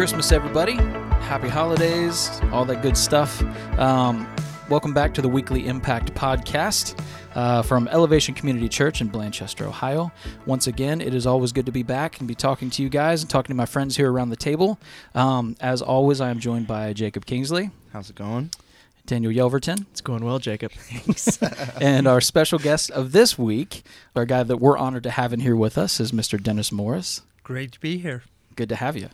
Christmas, everybody. Happy holidays, all that good stuff. Um, welcome back to the Weekly Impact Podcast uh, from Elevation Community Church in Blanchester, Ohio. Once again, it is always good to be back and be talking to you guys and talking to my friends here around the table. Um, as always, I am joined by Jacob Kingsley, How's it going? Daniel Yelverton, It's going well, Jacob. Thanks. and our special guest of this week, our guy that we're honored to have in here with us, is Mr. Dennis Morris. Great to be here. good to have you.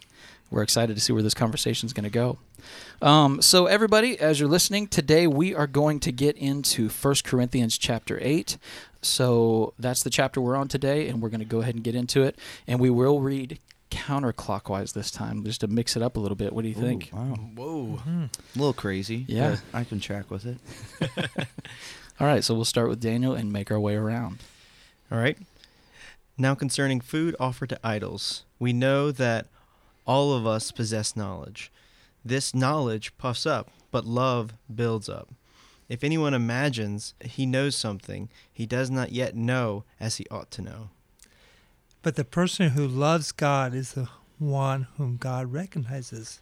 We're excited to see where this conversation is going to go. Um, so, everybody, as you're listening today, we are going to get into 1 Corinthians chapter 8. So, that's the chapter we're on today, and we're going to go ahead and get into it. And we will read counterclockwise this time, just to mix it up a little bit. What do you think? Ooh, wow. Whoa. A little crazy. Yeah. I can track with it. All right, so we'll start with Daniel and make our way around. All right. Now, concerning food offered to idols, we know that all of us possess knowledge. This knowledge puffs up, but love builds up. If anyone imagines he knows something, he does not yet know as he ought to know. But the person who loves God is the one whom God recognizes.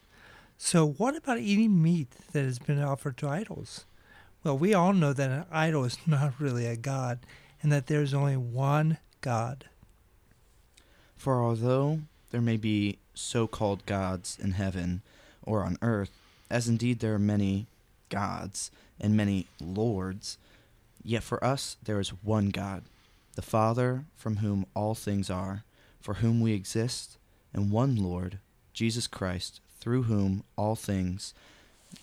So, what about eating meat that has been offered to idols? Well, we all know that an idol is not really a God and that there is only one God. For although there may be so called gods in heaven or on earth, as indeed there are many gods and many lords, yet for us there is one God, the Father, from whom all things are, for whom we exist, and one Lord, Jesus Christ, through whom all things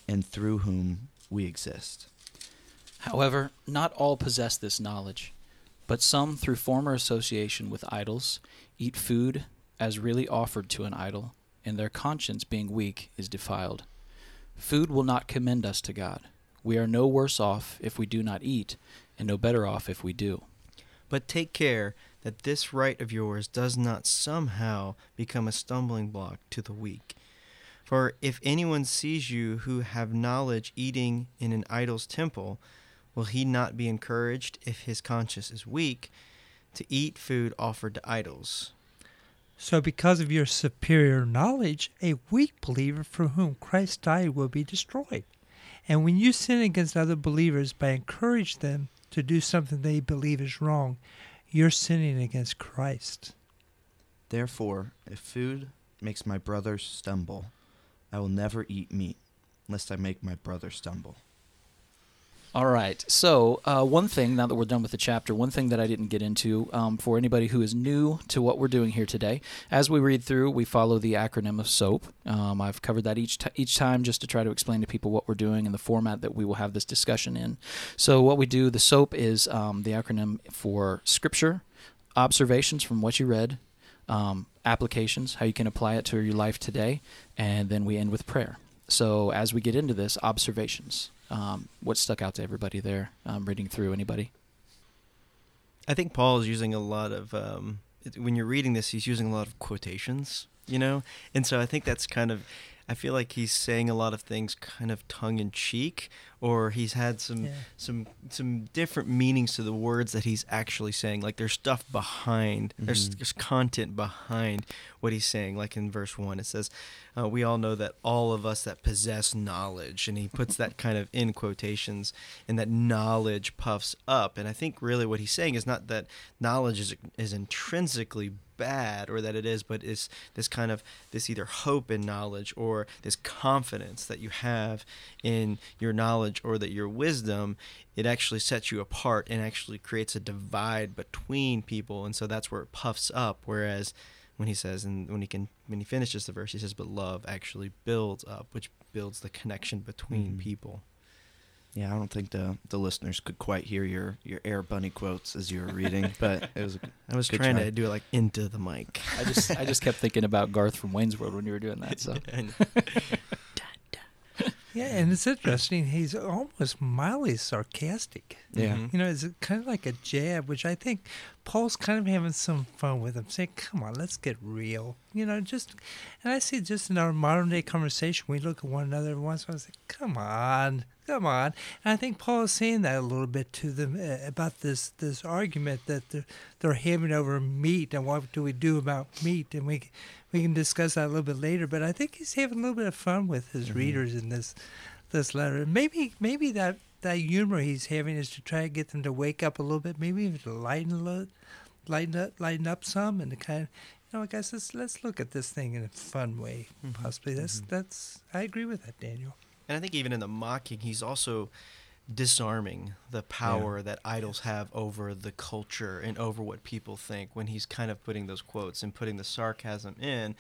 and through whom we exist. However, not all possess this knowledge, but some, through former association with idols, eat food as really offered to an idol, and their conscience, being weak, is defiled. Food will not commend us to God. We are no worse off if we do not eat, and no better off if we do. But take care that this right of yours does not somehow become a stumbling block to the weak. For if anyone sees you who have knowledge eating in an idol's temple, will he not be encouraged, if his conscience is weak, to eat food offered to idols? So, because of your superior knowledge, a weak believer for whom Christ died will be destroyed. And when you sin against other believers by encouraging them to do something they believe is wrong, you're sinning against Christ. Therefore, if food makes my brother stumble, I will never eat meat, lest I make my brother stumble. All right. So, uh, one thing, now that we're done with the chapter, one thing that I didn't get into um, for anybody who is new to what we're doing here today, as we read through, we follow the acronym of SOAP. Um, I've covered that each, t- each time just to try to explain to people what we're doing and the format that we will have this discussion in. So, what we do, the SOAP is um, the acronym for Scripture, observations from what you read, um, applications, how you can apply it to your life today, and then we end with prayer. So, as we get into this, observations. Um, what stuck out to everybody there um, reading through? Anybody? I think Paul is using a lot of um, when you're reading this, he's using a lot of quotations, you know, and so I think that's kind of. I feel like he's saying a lot of things kind of tongue in cheek, or he's had some Yeah. some some different meanings to the words that he's actually saying. Like there's stuff behind, there's Mhm. there's content behind what he's saying. Like in verse one, it says, uh, "We all know that all of us that possess knowledge," and he puts that kind of in quotations, and that knowledge puffs up. And I think really what he's saying is not that knowledge is is intrinsically bad or that it is, but it's this kind of this either hope in knowledge or this confidence that you have in your knowledge or that your wisdom it actually sets you apart and actually creates a divide between people and so that's where it puffs up whereas when he says and when he can when he finishes the verse he says but love actually builds up which builds the connection between Mhm. people Yeah, I don't think the the listeners could quite hear your your air bunny quotes as you were reading, but it was. i was trying try. to do it like into the mic I just I just kept thinking about Garth from Wayne's World when you were doing that. So. Yeah, and it's interesting. He's almost mildly sarcastic. Yeah. Mhm. You know, it's kind of like a jab, which I think Paul's kind of having some fun with him, saying, "Come on, let's get real." You know, just and I see just in our modern day conversation, we look at one another once and say, "Come on, come on." And I think Paul is saying that a little bit to them uh, about this this argument that they're they're having over meat and what do we do about meat? And we we can discuss that a little bit later. But I think he's having a little bit of fun with his Mhm. readers in this this letter. Maybe maybe that that humor he's having is to try to get them to wake up a little bit, maybe even to lighten a little, lighten up, lighten up some, and to kind of, you know, I guess let's let's look at this thing in a fun way. Mhm. Possibly that's Mhm. that's I agree with that, Daniel. And I think even in the mocking, he's also disarming the power that idols have over the culture and over what people think when he's kind of putting those quotes and putting the sarcasm in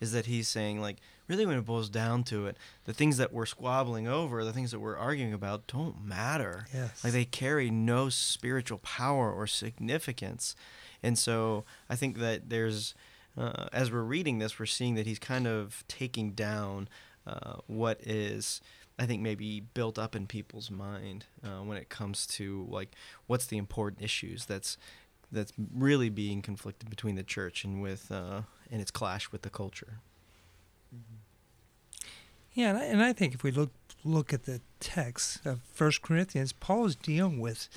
is that he's saying like really when it boils down to it the things that we're squabbling over the things that we're arguing about don't matter. Yes. like they carry no spiritual power or significance. And so i think that there's uh, as we're reading this we're seeing that he's kind of taking down uh, what is i think maybe built up in people's mind uh, when it comes to like what's the important issues that's that's really being conflicted between the church and with uh, and its clash with the culture Yeah, and I, and I think if we look look at the text of First Corinthians, Paul is dealing with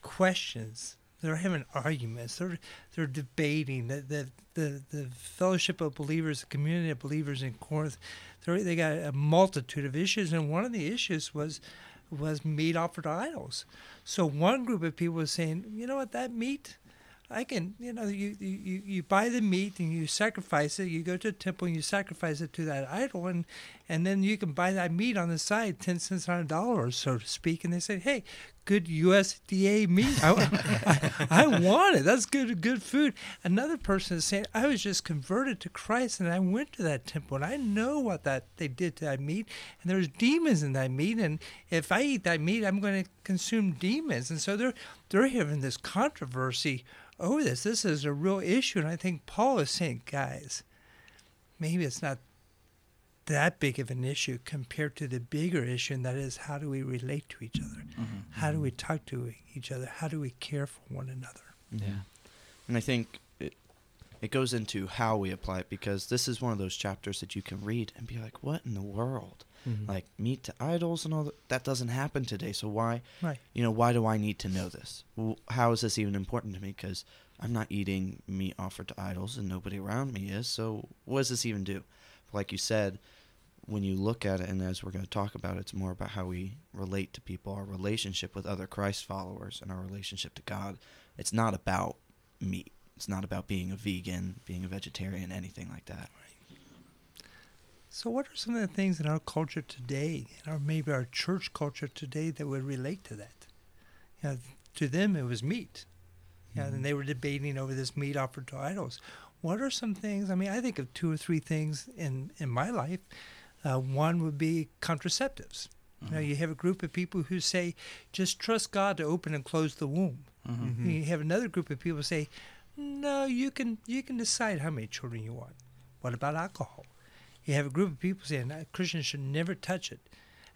questions. They're having arguments. They're they're debating. The the the, the fellowship of believers, the community of believers in Corinth, they they got a multitude of issues, and one of the issues was was meat offered to idols. So one group of people was saying, you know what, that meat, I can, you know, you, you, you buy the meat and you sacrifice it. You go to the temple and you sacrifice it to that idol, and and then you can buy that meat on the side, ten cents on a dollar, so to speak. And they say, hey, good USDA meat. I, I, I want it. That's good, good food. Another person is saying, I was just converted to Christ, and I went to that temple, and I know what that they did to that meat, and there's demons in that meat, and if I eat that meat, I'm going to consume demons, and so they're they're having this controversy over this. This is a real issue, and I think Paul is saying, guys, maybe it's not that big of an issue compared to the bigger issue, and that is how do we relate to each other? Mhm. How do we talk to each other? How do we care for one another? Yeah. And I think it it goes into how we apply it because this is one of those chapters that you can read and be like, "What in the world?" Like meat to idols and all that. That doesn't happen today. So why, Right. you know, why do I need to know this? Well, how is this even important to me? Because I'm not eating meat offered to idols, and nobody around me is. So what does this even do? Like you said, when you look at it, and as we're going to talk about, it's more about how we relate to people, our relationship with other Christ followers, and our relationship to God. It's not about meat. It's not about being a vegan, being a vegetarian, anything like that. So, what are some of the things in our culture today, or maybe our church culture today, that would relate to that? You know, to them, it was meat. Yeah, Mhm. and they were debating over this meat offered to idols. What are some things? I mean, I think of two or three things in in my life. Uh, one would be contraceptives. You know, Mhm. you have a group of people who say, "Just trust God to open and close the womb." Mhm. Mhm. You have another group of people say, "No, you can you can decide how many children you want." What about alcohol? You have a group of people saying "No, Christians should never touch it,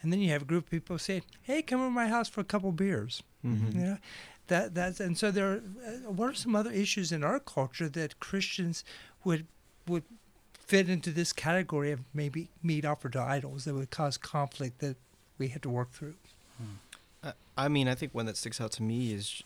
and then you have a group of people saying, "Hey, come over to my house for a couple beers." Mhm. You know, that that's and so there. Are, uh, what are some other issues in our culture that Christians would would fit into this category of maybe meat offered to idols that would cause conflict that we had to work through? I- I mean, I think one that sticks out to me is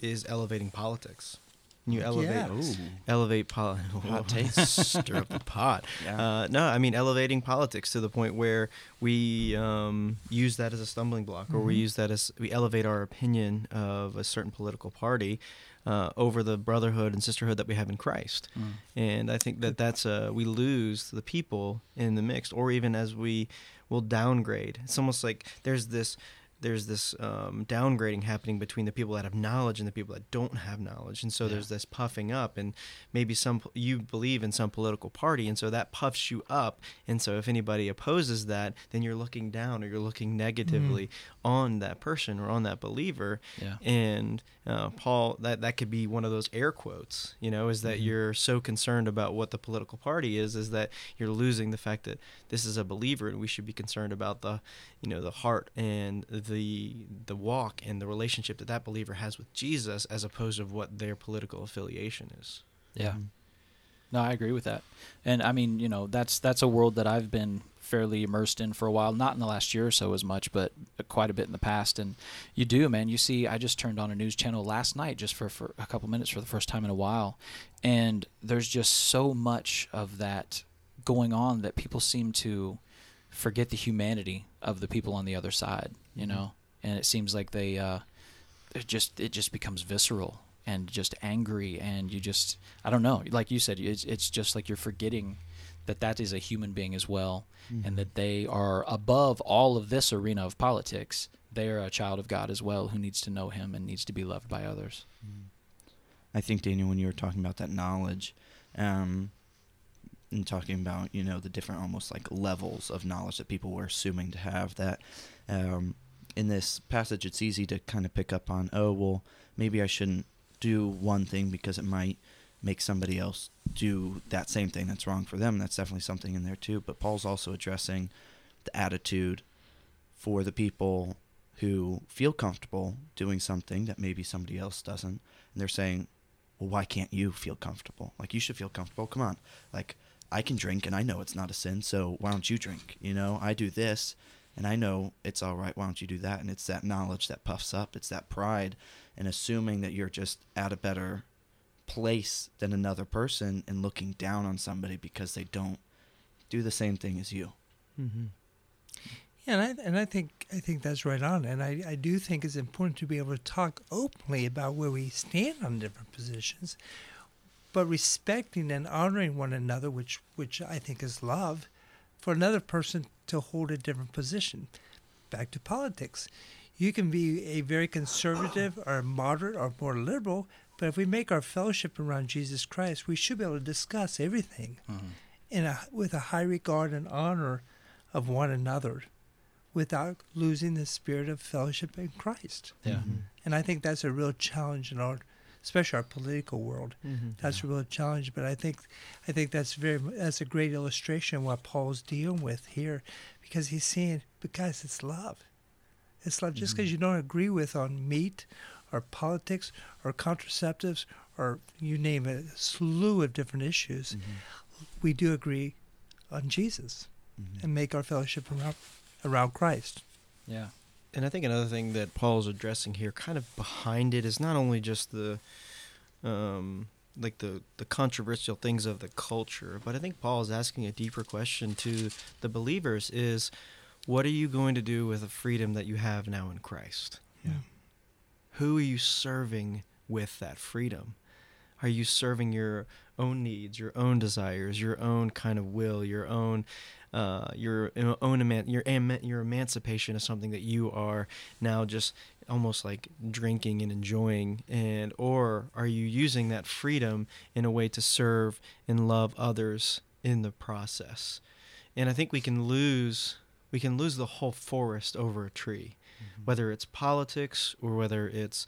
is elevating politics. You elevate. Ooh. elevate pol- Hot take. stir up the pot. Yeah. Uh, no, I mean elevating politics to the point where we um, use that as a stumbling block, or we Mhm. use that as we elevate our opinion of a certain political party uh, over the brotherhood and sisterhood that we have in Christ. Mm. And I think that that's uh, we lose the people in the mix, or even as we will downgrade. It's almost like there's this there's this um, downgrading happening between the people that have knowledge and the people that don't have knowledge, and so Yeah. there's this puffing up, and maybe some you believe in some political party, and so that puffs you up, and so if anybody opposes that, then you're looking down or you're looking negatively on that person or on that believer, Yeah. and uh, Paul, that that could be one of those air quotes, you know, is that Mhm. you're so concerned about what the political party is, is that you're losing the fact that this is a believer, and we should be concerned about the, you know, the heart and the the the walk and the relationship that that believer has with Jesus, as opposed to what their political affiliation is. Yeah. Mhm. No, I agree with that. And I mean, you know, that's that's a world that I've been fairly immersed in for a while. Not in the last year or so as much, but quite a bit in the past. And you do, man. You see, I just turned on a news channel last night just for, for a couple minutes for the first time in a while, and there's just so much of that going on that people seem to forget the humanity of the people on the other side. You know, and it seems like they. Uh, it just it just becomes visceral and just angry and you just i don't know like you said it's, it's just like you're forgetting that that is a human being as well Mm-hmm. and that they are above all of this arena of politics they are a child of god as well who needs to know him and needs to be loved by others I think Daniel, when you were talking about that knowledge, um, and talking about you know the different almost like levels of knowledge that people were assuming to have, that um, in this passage it's easy to kind of pick up on. Oh well, maybe I shouldn't do one thing because it might make somebody else do that same thing that's wrong for them. That's definitely something in there too. But Paul's also addressing the attitude for the people who feel comfortable doing something that maybe somebody else doesn't. And they're saying, well, why can't you feel comfortable? Like, you should feel comfortable. Come on. Like, I can drink and I know it's not a sin, so why don't you drink? You know, I do this and I know it's all right. Why don't you do that? And it's that knowledge that puffs up, it's that pride and assuming that you're just at a better place than another person and looking down on somebody because they don't do the same thing as you. Mm-hmm. Yeah, and I, and I think I think that's right on, and I, I do think it's important to be able to talk openly about where we stand on different positions, but respecting and honoring one another, which which I think is love, for another person to hold a different position. Back to politics, you can be a very conservative or moderate or more liberal, but if we make our fellowship around Jesus Christ, we should be able to discuss everything in a with a high regard and honor of one another without losing the spirit of fellowship in Christ. yeah Mm-hmm. And I think that's a real challenge in our especially our political world. Mm-hmm. That's a real challenge, but I think I think that's very that's a great illustration of what Paul's dealing with here because he's saying because it's love. It's love just because you don't agree with on meat or politics or contraceptives or you name it, a slew of different issues, we do agree on Jesus Mhm. and make our fellowship around around Christ. yeah And I think another thing that Paul's addressing here, kind of behind it, is not only just the, um, like the the controversial things of the culture, but I think Paul is asking a deeper question to the believers: is what are you going to do with the freedom that you have now in Christ? Yeah. Who are you serving with that freedom? Are you serving your own needs, your own desires, your own kind of will, your own, uh, your own eman- your your emancipation is something that you are now just almost like drinking and enjoying, and or are you using that freedom in a way to serve and love others in the process? And I think we can lose we can lose the whole forest over a tree whether it's politics or whether it's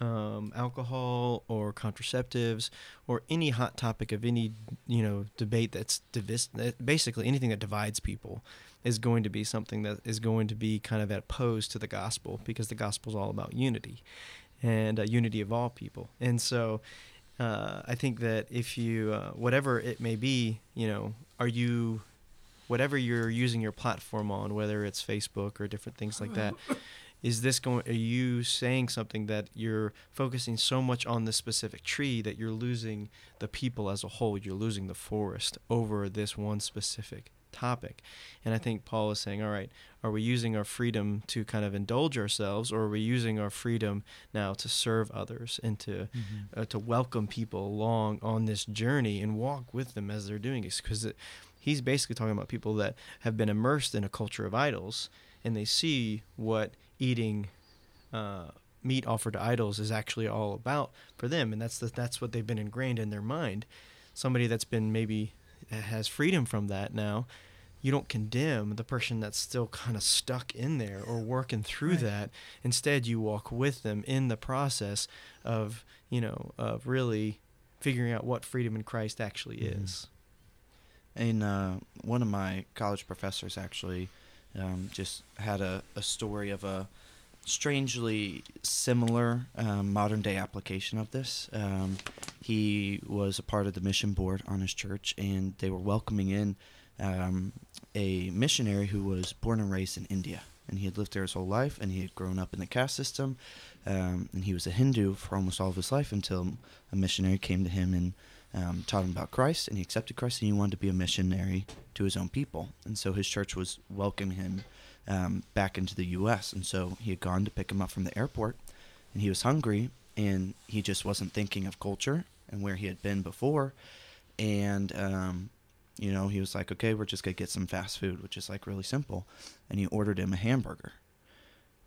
um, alcohol or contraceptives or any hot topic of any you know debate that's divis- that basically anything that divides people is going to be something that is going to be kind of opposed to the gospel because the gospel is all about unity and uh, unity of all people. And so uh, I think that if you uh, whatever it may be you know are you whatever you're using your platform on whether it's Facebook or different things like that is this going are you saying something that you're focusing so much on this specific tree that you're losing the people as a whole? You're losing the forest over this one specific topic. And i think paul is saying all right are we using our freedom to kind of indulge ourselves or are we using our freedom now to serve others and to uh, to welcome people along on this journey and walk with them as they're doing it because he's basically talking about people that have been immersed in a culture of idols and they see what eating uh, meat offered to idols is actually all about for them, and that's the, that's what they've been ingrained in their mind. Somebody that's been maybe has freedom from that now, you don't condemn the person that's still kind of stuck in there or working through Right. that. Instead, you walk with them in the process of you know of really figuring out what freedom in Christ actually Mhm. is. And uh, one of my college professors actually um, just had a, a story of a strangely similar um, modern day application of this. Um, he was a part of the mission board on his church, and they were welcoming in um, a missionary who was born and raised in India, and he had lived there his whole life, and he had grown up in the caste system, um, and he was a Hindu for almost all of his life until a missionary came to him and um, taught him about Christ, and he accepted Christ, and he wanted to be a missionary to his own people, and so his church was welcoming him um, back into the U.S., and so he had gone to pick him up from the airport, and he was hungry, and he just wasn't thinking of culture and where he had been before, and um, you know he was like, okay, we're just gonna get some fast food, which is like really simple, and he ordered him a hamburger,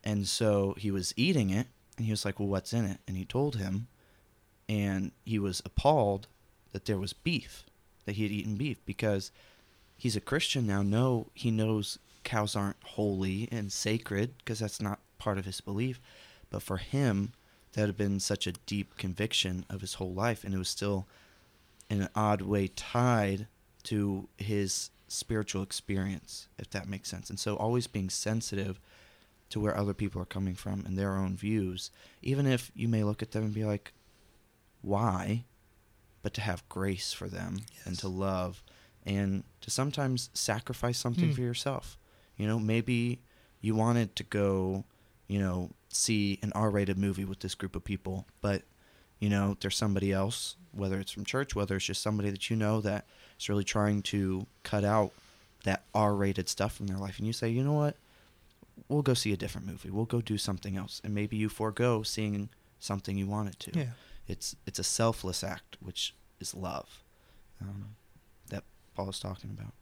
and so he was eating it, and he was like, well, what's in it? And he told him, and he was appalled that there was beef, that he had eaten beef because he's a Christian now. No, he knows cows aren't holy and sacred because that's not part of his belief. But for him, that had been such a deep conviction of his whole life, and it was still in an odd way tied to his spiritual experience, if that makes sense. And so always being sensitive to where other people are coming from and their own views, even if you may look at them and be like, why? But to have grace for them and to love and to sometimes sacrifice something Hmm. for yourself. You know, maybe you wanted to go, you know, see an R rated movie with this group of people, but, you know, there's somebody else, whether it's from church, whether it's just somebody that you know that is really trying to cut out that R rated stuff from their life. And you say, you know what? We'll go see a different movie. We'll go do something else. And maybe you forego seeing something you wanted to. Yeah. It's it's a selfless act, which is love. Um, that Paul is talking about.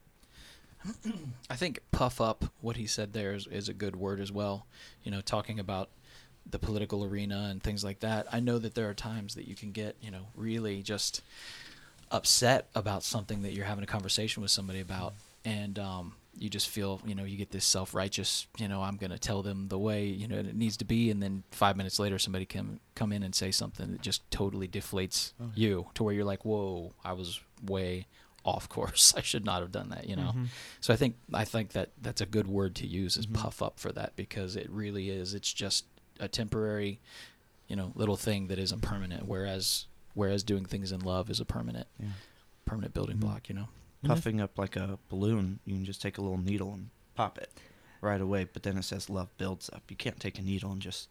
I think puff up what he said there is, is a good word as well. You know, talking about the political arena and things like that. I know that there are times that you can get, you know, really just upset about something that you're having a conversation with somebody about, and um, you just feel, you know, you get this self-righteous, you know, I'm going to tell them the way, you know, it needs to be, and then five minutes later, somebody can come in and say something that just totally deflates Oh, yeah. you to where you're like, whoa, I was way off course. I should not have done that, you know. Mhm. So I think I think that that's a good word to use is Mhm. puff up for that because it really is. It's just a temporary, you know, little thing that isn't permanent. Whereas whereas doing things in love is a permanent Yeah. permanent building Mhm. block. You know. I Puffing up like a balloon, you can just take a little needle and pop it right away. But then it says love builds up. You can't take a needle and just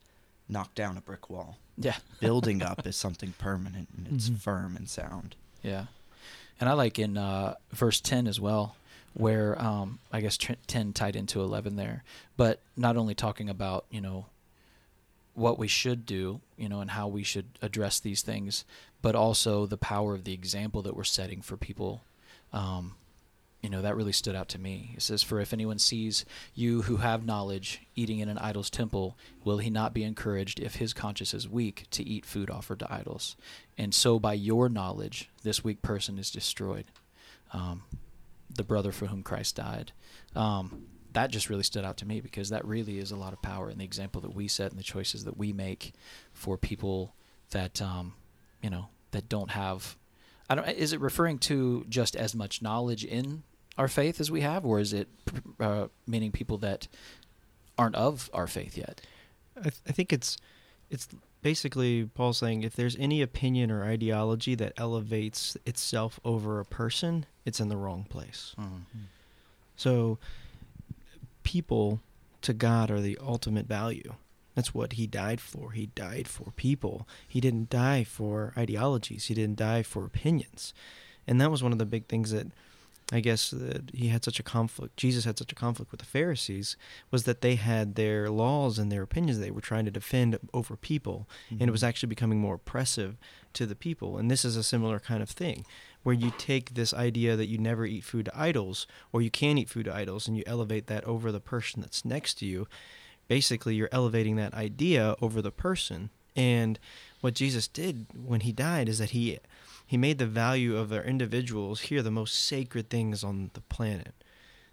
knock down a brick wall. Yeah. Building up is something permanent and it's Mhm. firm and sound. Yeah. And I like in uh, verse 10 as well, where um, I guess tr- 10 tied into 11 there, but not only talking about, you know, what we should do, you know, and how we should address these things, but also the power of the example that we're setting for people. Um, you know, that really stood out to me. It says, For if anyone sees you who have knowledge eating in an idol's temple, will he not be encouraged if his conscience is weak to eat food offered to idols? And so by your knowledge, this weak person is destroyed. Um, the brother for whom Christ died. Um, that just really stood out to me because that really is a lot of power in the example that we set and the choices that we make for people that, um, you know, that don't have. I don't. Is it referring to just as much knowledge in our faith as we have, or is it uh, meaning people that aren't of our faith yet? I, th- I think it's it's basically Paul saying if there's any opinion or ideology that elevates itself over a person, it's in the wrong place. So people to God are the ultimate value. That's what he died for. He died for people. He didn't die for ideologies. He didn't die for opinions. And that was one of the big things that I guess that he had such a conflict. Jesus had such a conflict with the Pharisees was that they had their laws and their opinions they were trying to defend over people, and it mm-hmm. was actually becoming more oppressive to the people. And this is a similar kind of thing, where you take this idea that you never eat food to idols, or you can eat food to idols, and you elevate that over the person that's next to you. Basically, you're elevating that idea over the person. And what Jesus did when he died is that he he made the value of our individuals here the most sacred things on the planet.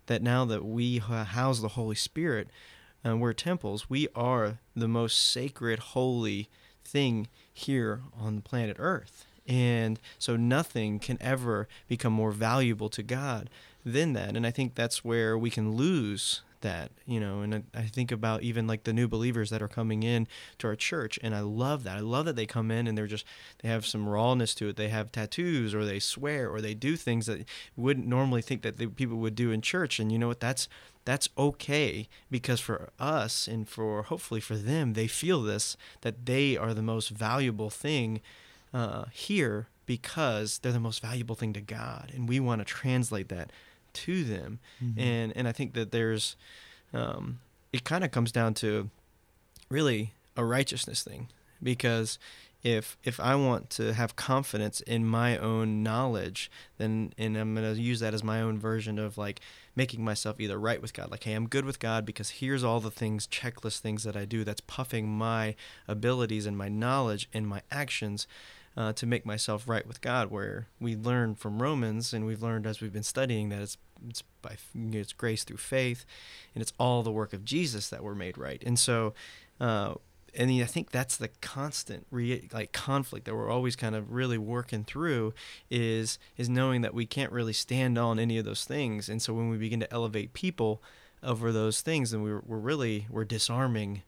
That now that we house the Holy Spirit, and we're temples, we are the most sacred, holy thing here on the planet Earth. And so nothing can ever become more valuable to God than that. And I think that's where we can lose that you know and I, think about even like the new believers that are coming in to our church and i love that. I love that they come in and they're just they have some rawness to it. They have tattoos or they swear or they do things that wouldn't normally think that people would do in church. And you know what? That's that's okay because for us and for hopefully for them they feel this that they are the most valuable thing uh, here because they're the most valuable thing to god. And we want to translate that to them. Mhm. and and I think that there's um, it kind of comes down to really a righteousness thing. Because if if I want to have confidence in my own knowledge then and I'm going to use that as my own version of like making myself either right with God like hey I'm good with God because here's all the things checklist things that I do that's puffing my abilities and my knowledge and my actions uh, to make myself right with God. Where we learn from Romans, and we've learned as we've been studying that it's it's by it's grace through faith, and it's all the work of Jesus that we're made right. And so, uh, and I think that's the constant re- like conflict that we're always kind of really working through is is knowing that we can't really stand on any of those things. And so when we begin to elevate people over those things, then we're we're really we're disarming.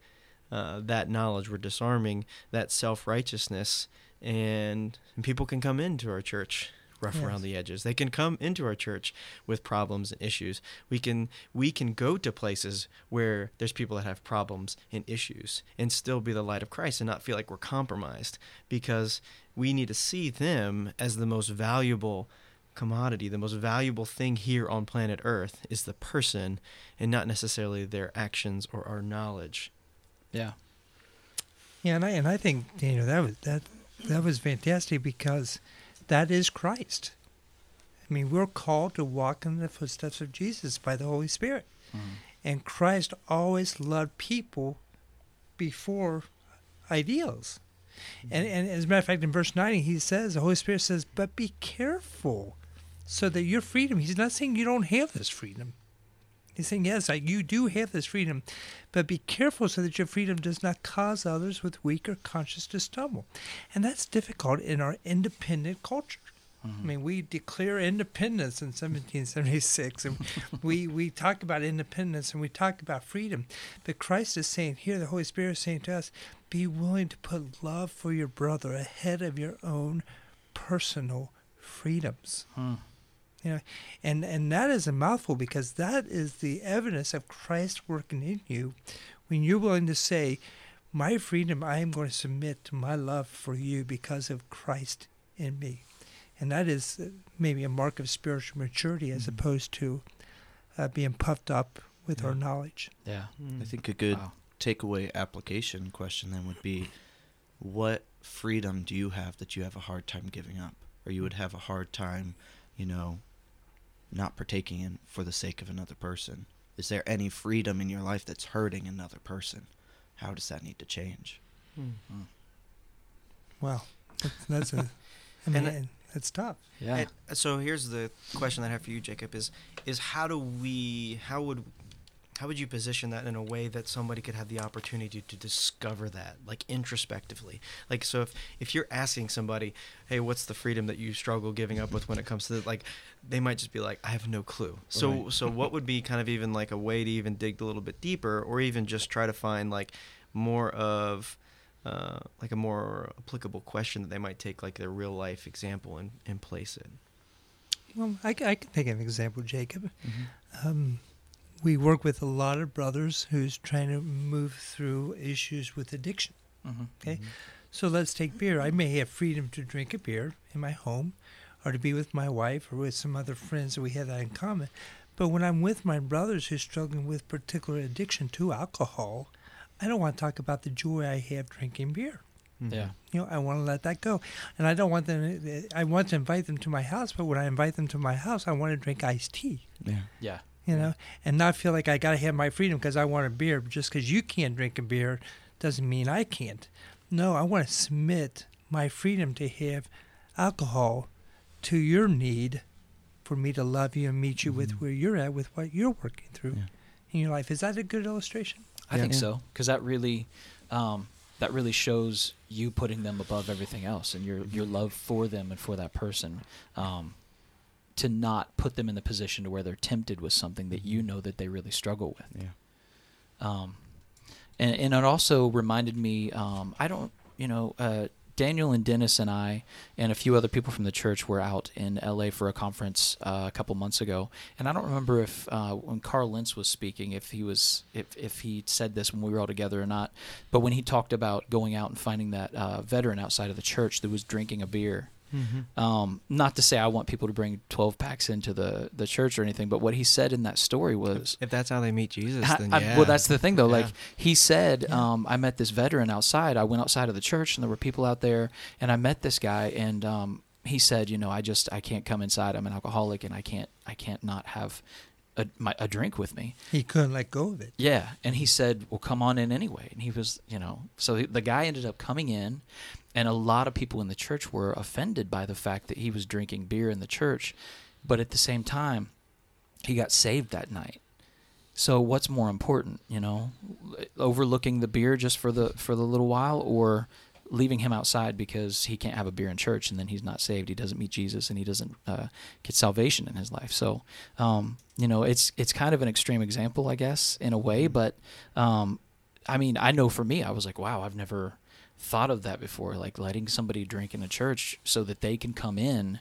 Uh, that knowledge, we're disarming that self righteousness, and, and people can come into our church rough Yes. around the edges. They can come into our church with problems and issues. We can we can go to places where there's people that have problems and issues and still be the light of Christ and not feel like we're compromised because we need to see them as the most valuable commodity, the most valuable thing here on planet Earth is the person and not necessarily their actions or our knowledge. Yeah. Yeah, and I and I think you know that was that that was fantastic because that is Christ. I mean, we're called to walk in the footsteps of Jesus by the Holy Spirit, Mhm. and Christ always loved people before ideals. And and as a matter of fact, in verse ninety, he says the Holy Spirit says, "But be careful, so that your freedom." He's not saying you don't have this freedom. He's saying, yes, you do have this freedom, but be careful so that your freedom does not cause others with weaker conscience to stumble. And that's difficult in our independent culture. I mean, we declare independence in 1776, and we, we talk about independence and we talk about freedom. But Christ is saying here, the Holy Spirit is saying to us, be willing to put love for your brother ahead of your own personal freedoms. Hmm. You know, and and that is a mouthful because that is the evidence of Christ working in you when you're willing to say, "My freedom, I am going to submit to my love for you because of Christ in me," and that is uh, maybe a mark of spiritual maturity as Mhm. opposed to uh, being puffed up with our knowledge. Yeah. I think a good Wow. takeaway application question then would be what freedom do you have that you have a hard time giving up or you would have a hard time you know not partaking in for the sake of another person is there any freedom in your life that's hurting another person how does that need to change Hmm. Wow, that's, that's a, I mean, And I- and that's tough. Yeah. And so here's the question that I have for you, Jacob: is is how do we how would how would you position that in a way that somebody could have the opportunity to discover that, like introspectively? Like, so if if you're asking somebody, "Hey, what's the freedom that you struggle giving up with when it comes to the, like," they might just be like, "I have no clue." So Right. so what would be kind of even like a way to even dig a little bit deeper, or even just try to find like more of uh, like a more applicable question that they might take like their real life example and, and place it. Well, I can take an example, Jacob. Mm-hmm. Um, we work with a lot of brothers who's trying to move through issues with addiction. Mhm. Okay, so let's take beer. I may have freedom to drink a beer in my home, or to be with my wife, or with some other friends that we have that in common. But when I'm with my brothers who's struggling with particular addiction to alcohol, I don't want to talk about the joy I have drinking beer. Yeah. You know, I want to let that go, and I don't want them. I want to invite them to my house, but when I invite them to my house, I want to drink iced tea yeah Yeah. You know, and not feel like I got to have my freedom because I want a beer. Just because you can't drink a beer doesn't mean I can't. No, I want to submit my freedom to have alcohol to your need for me to love you and meet you with Mhm. where you're at with what you're working through Yeah. in your life. Is that a good illustration? I Yeah. think Yeah. so because that really, um, that really shows you putting them above everything else and your your love for them and for that person. Um, to not put them in the position to where they're tempted with something that you know that they really struggle with. Yeah. Um, and, and it also reminded me, um, I don't, you know, uh, Daniel and Dennis and I and a few other people from the church were out in LA for a conference uh, a couple months ago, and I don't remember if uh, when Carl Lentz was speaking, if he was if if he said this when we were all together or not. But when he talked about going out and finding that uh, veteran outside of the church that was drinking a beer, um, not to say I want people to bring 12 packs into the, the church or anything, but what he said in that story was. If that's how they meet Jesus, I- then I- yeah. well, that's the thing, though. Like he said, um, I met this veteran outside. I went outside of the church, and there were people out there, and I met this guy, and um, he said, you know, I just I can't come inside. I'm an alcoholic, and I can't I can't not have a, my, a drink with me. He couldn't let go of it. Yeah, and he said, "Well, come on in anyway." And he was, you know, so he- the guy ended up coming in, and a lot of people in the church were offended by the fact that he was drinking beer in the church, but at the same time, he got saved that night. So what's more important, you know, overlooking the beer just for the for the little while, or leaving him outside because he can't have a beer in church and then he's not saved. He doesn't meet Jesus and he doesn't uh, get salvation in his life. So, um, you know, it's it's kind of an extreme example, I guess, in a way. But um, I mean, I know for me, I was like, wow, I've never thought of that before. Like letting somebody drink in a church so that they can come in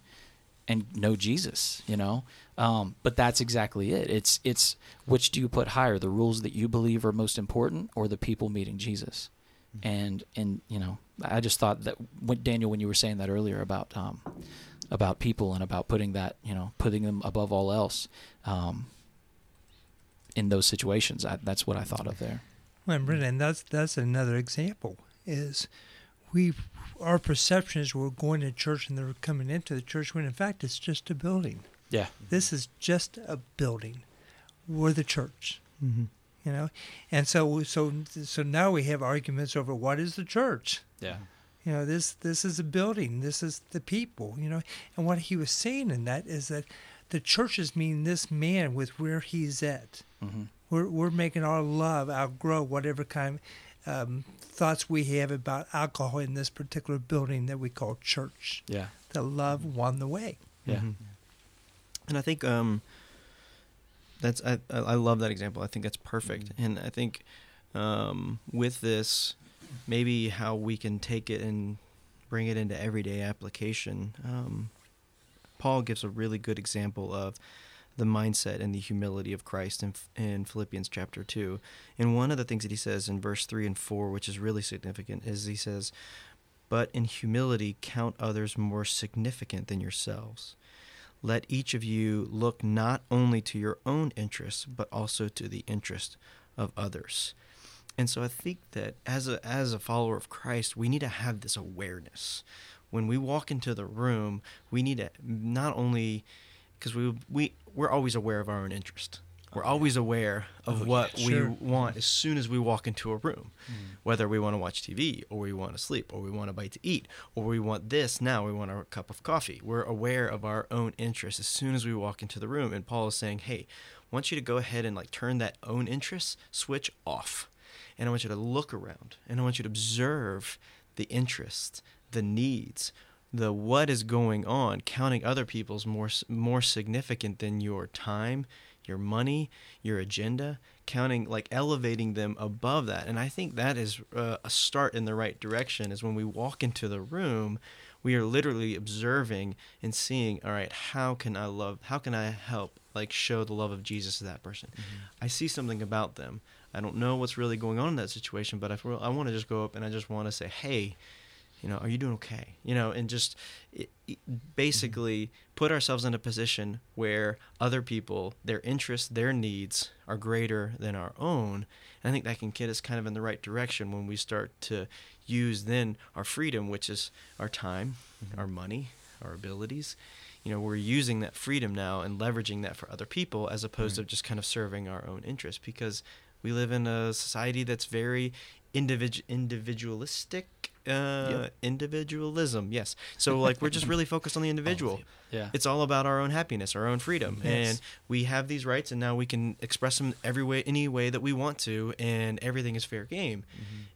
and know Jesus, you know. Um, but that's exactly it. It's it's which do you put higher, the rules that you believe are most important, or the people meeting Jesus? And and you know, I just thought that when Daniel, when you were saying that earlier about um, about people and about putting that, you know, putting them above all else, um, in those situations, I, that's what I thought of there. Well, and Brenda, and that's that's another example. Is we our perception is we're going to church and they're coming into the church when in fact it's just a building. Yeah. This is just a building. We're the church, Mm-hmm. you know, and so so so now we have arguments over what is the church. Yeah. You know, this this is a building. This is the people. You know, and what he was saying in that is that the churches mean this man with where he's at. Mm-hmm. We're we're making our love outgrow whatever kind um, thoughts we have about alcohol in this particular building that we call church. Yeah. The love won the way. Yeah. Mhm. And I think um, that's I I I love that example. I think that's perfect. And I think um, with this, maybe how we can take it and bring it into everyday application. Um, Paul gives a really good example of the mindset and the humility of Christ in, in Philippians chapter 2. And one of the things that he says in verse 3 and 4, which is really significant, is he says, But in humility count others more significant than yourselves. Let each of you look not only to your own interests, but also to the interest of others. And so I think that as a as a follower of Christ, we need to have this awareness. When we walk into the room, we need to not only because we we we're always aware of our own interest. We're always aware of Oh, yeah, what sure. we want as soon as we walk into a room. Mm-hmm. Whether we want to watch TV or we want to sleep or we want a bite to eat or we want this now, we want a cup of coffee. We're aware of our own interests as soon as we walk into the room. And Paul is saying, hey, I want you to go ahead and like turn that own interest switch off. And I want you to look around and I want you to observe the interests, the needs, the what is going on, counting other people's more more significant than your time, your money, your agenda, counting like elevating them above that. And I think that is uh, a start in the right direction is when we walk into the room, we are literally observing and seeing, all right, how can I love, how can I help like show the love of Jesus to that person? I see something about them. I don't know what's really going on in that situation, but I, I want to just go up and I just want to say, hey, you know, are you doing okay? You know, and just it, it basically put ourselves in a position where other people, their interests, their needs are greater than our own. And I think that can get us kind of in the right direction when we start to use then our freedom, which is our time, mm-hmm. our money, our abilities. You know, we're using that freedom now and leveraging that for other people as opposed mm. to just kind of serving our own interests because we live in a society that's very individu- individualistic uh, individualism yes. So like we're just really focused on the individual. Yeah. it's all about our own happiness our own freedom. Yes. and we have these rights and now we can express them every way any way that we want to and everything is fair game.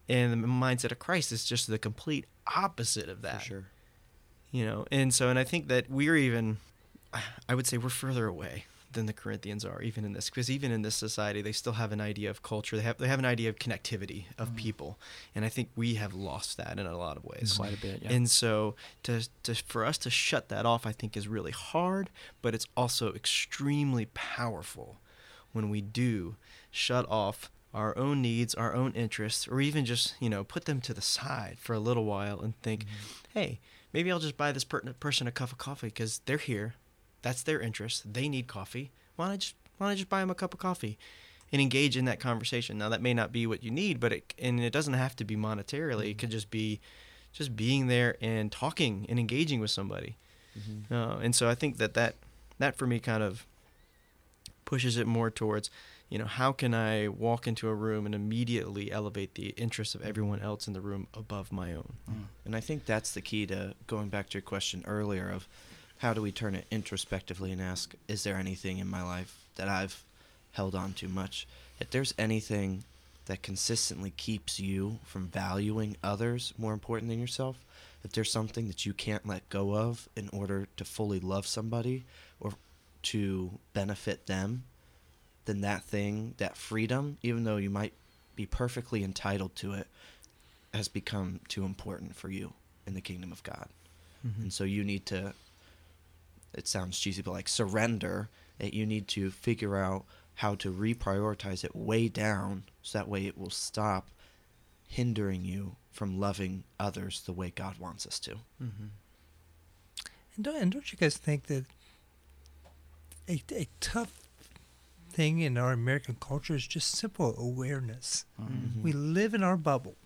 And the mindset of christ is just the complete opposite of that. For sure. you know and so and i think that we're even I would say we're further away than the Corinthians are, even in this, because even in this society, they still have an idea of culture. They have they have an idea of connectivity of Mhm. people, and I think we have lost that in a lot of ways. Quite a bit. Yeah. And so to, to for us to shut that off, I think is really hard, but it's also extremely powerful when we do shut off our own needs, our own interests, or even just you know put them to the side for a little while and think, hey, maybe I'll just buy this per- person a cup of coffee because they're here, that's their interest, they need coffee. Why don't I just why don't I just buy them a cup of coffee? And engage in that conversation. Now that may not be what you need, but it and it doesn't have to be monetarily. It could just be just being there and talking and engaging with somebody. Mhm. Uh, and so I think that, that that for me kind of pushes it more towards, you know, how can I walk into a room and immediately elevate the interests of everyone else in the room above my own? Mm. And I think that's the key to going back to your question earlier of how do we turn it introspectively and ask, is there anything in my life that I've held on too much? If there's anything that consistently keeps you from valuing others more important than yourself, if there's something that you can't let go of in order to fully love somebody or to benefit them, then that thing, that freedom, even though you might be perfectly entitled to it, has become too important for you in the kingdom of God. Mm-hmm. And so you need to, it sounds cheesy, but like surrender, that you need to figure out how to reprioritize it way down so that way it will stop hindering you from loving others the way God wants us to. Mm-hmm. And don't, and don't you guys think that a, a tough thing in our American culture is just simple awareness? Mhm. We live in our bubble.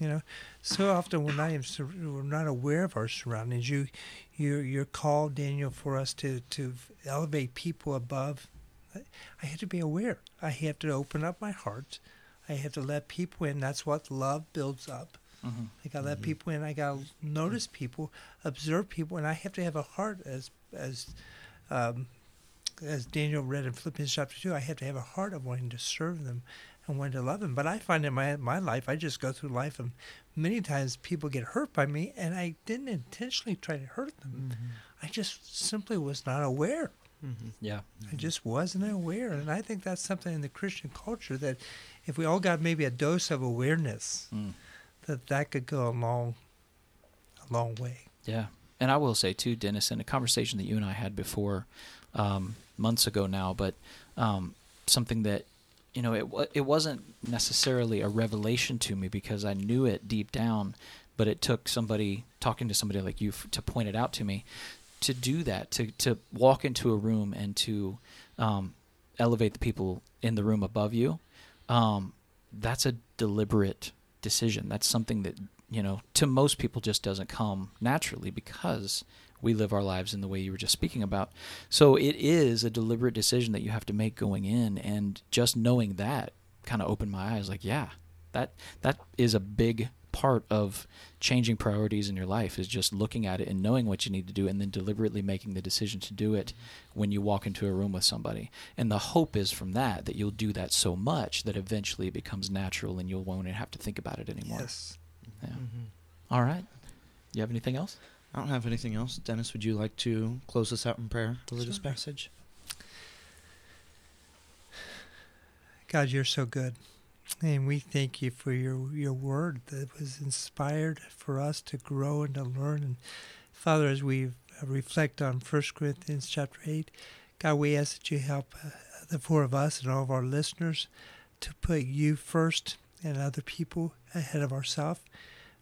You know, so often when I am sur- we're not aware of our surroundings, you, you're, you're called, Daniel, for us to, to elevate people above. I, I have to be aware. I have to open up my heart. I have to let people in. That's what love builds up. Mhm. I gotta let Mhm. people in. I gotta notice people, observe people, and I have to have a heart as as um, as Daniel read in Philippians chapter two. I have to have a heart of wanting to serve them and wanting to love him. But I find in my my life, I just go through life, and many times people get hurt by me, and I didn't intentionally try to hurt them. I just simply was not aware. Mm-hmm. Yeah. I just wasn't aware, and I think that's something in the Christian culture that if we all got maybe a dose of awareness, Mm. that that could go a long, a long way. Yeah. And I will say too, Dennis, in a conversation that you and I had before, um, months ago now, but um, something that you know it it wasn't necessarily a revelation to me because I knew it deep down, but it took somebody talking to somebody like you f- to point it out to me, to do that, to to walk into a room and to um, elevate the people in the room above you. Um, that's a deliberate decision. That's something that you know to most people just doesn't come naturally because we live our lives in the way you were just speaking about. So it is a deliberate decision that you have to make going in, and just knowing that kind of opened my eyes. Like, yeah, that that is a big part of changing priorities in your life is just looking at it and knowing what you need to do and then deliberately making the decision to do it when you walk into a room with somebody and the hope is from that that you'll do that so much that eventually it becomes natural and you won't have to think about it anymore Yes. yeah. Mm-hmm. all right you have anything else I don't have anything else. Dennis, would you like to close us out in prayer this Sure. passage? God, you're so good. And we thank you for your, your word that was inspired for us to grow and to learn. And Father, as we reflect on 1 Corinthians chapter 8, God, we ask that you help uh, the four of us and all of our listeners to put you first and other people ahead of ourselves,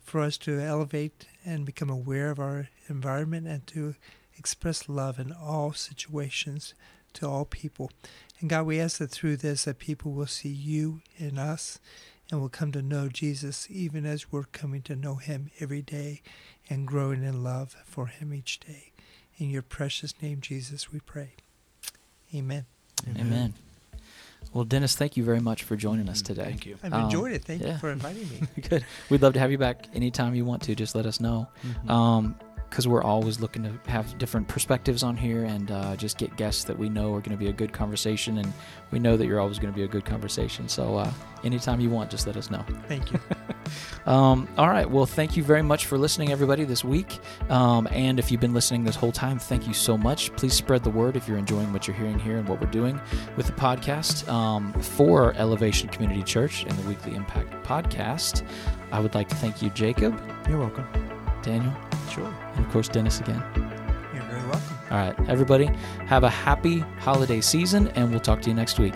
for us to elevate and become aware of our environment and to express love in all situations to all people. And God, we ask that through this that people will see you in us and will come to know Jesus even as we're coming to know him every day and growing in love for him each day. In your precious name, Jesus, we pray. Amen. amen, well dennis thank you very much for joining us today Thank you. I've Um, enjoyed it. Thank yeah. you for inviting me. good we'd love to have you back anytime you want to just let us know Mm-hmm. um because we're always looking to have different perspectives on here and uh, just get guests that we know are going to be a good conversation and we know that you're always going to be a good conversation so uh, anytime you want just let us know Thank you. Um, all right. Well, thank you very much for listening, everybody, this week. Um, and if you've been listening this whole time, thank you so much. Please spread the word if you're enjoying what you're hearing here and what we're doing with the podcast. Um, for Elevation Community Church and the Weekly Impact podcast, I would like to thank you, Jacob, You're welcome. Daniel, Sure. and of course, Dennis again. You're very welcome. All right, everybody, have a happy holiday season, and we'll talk to you next week.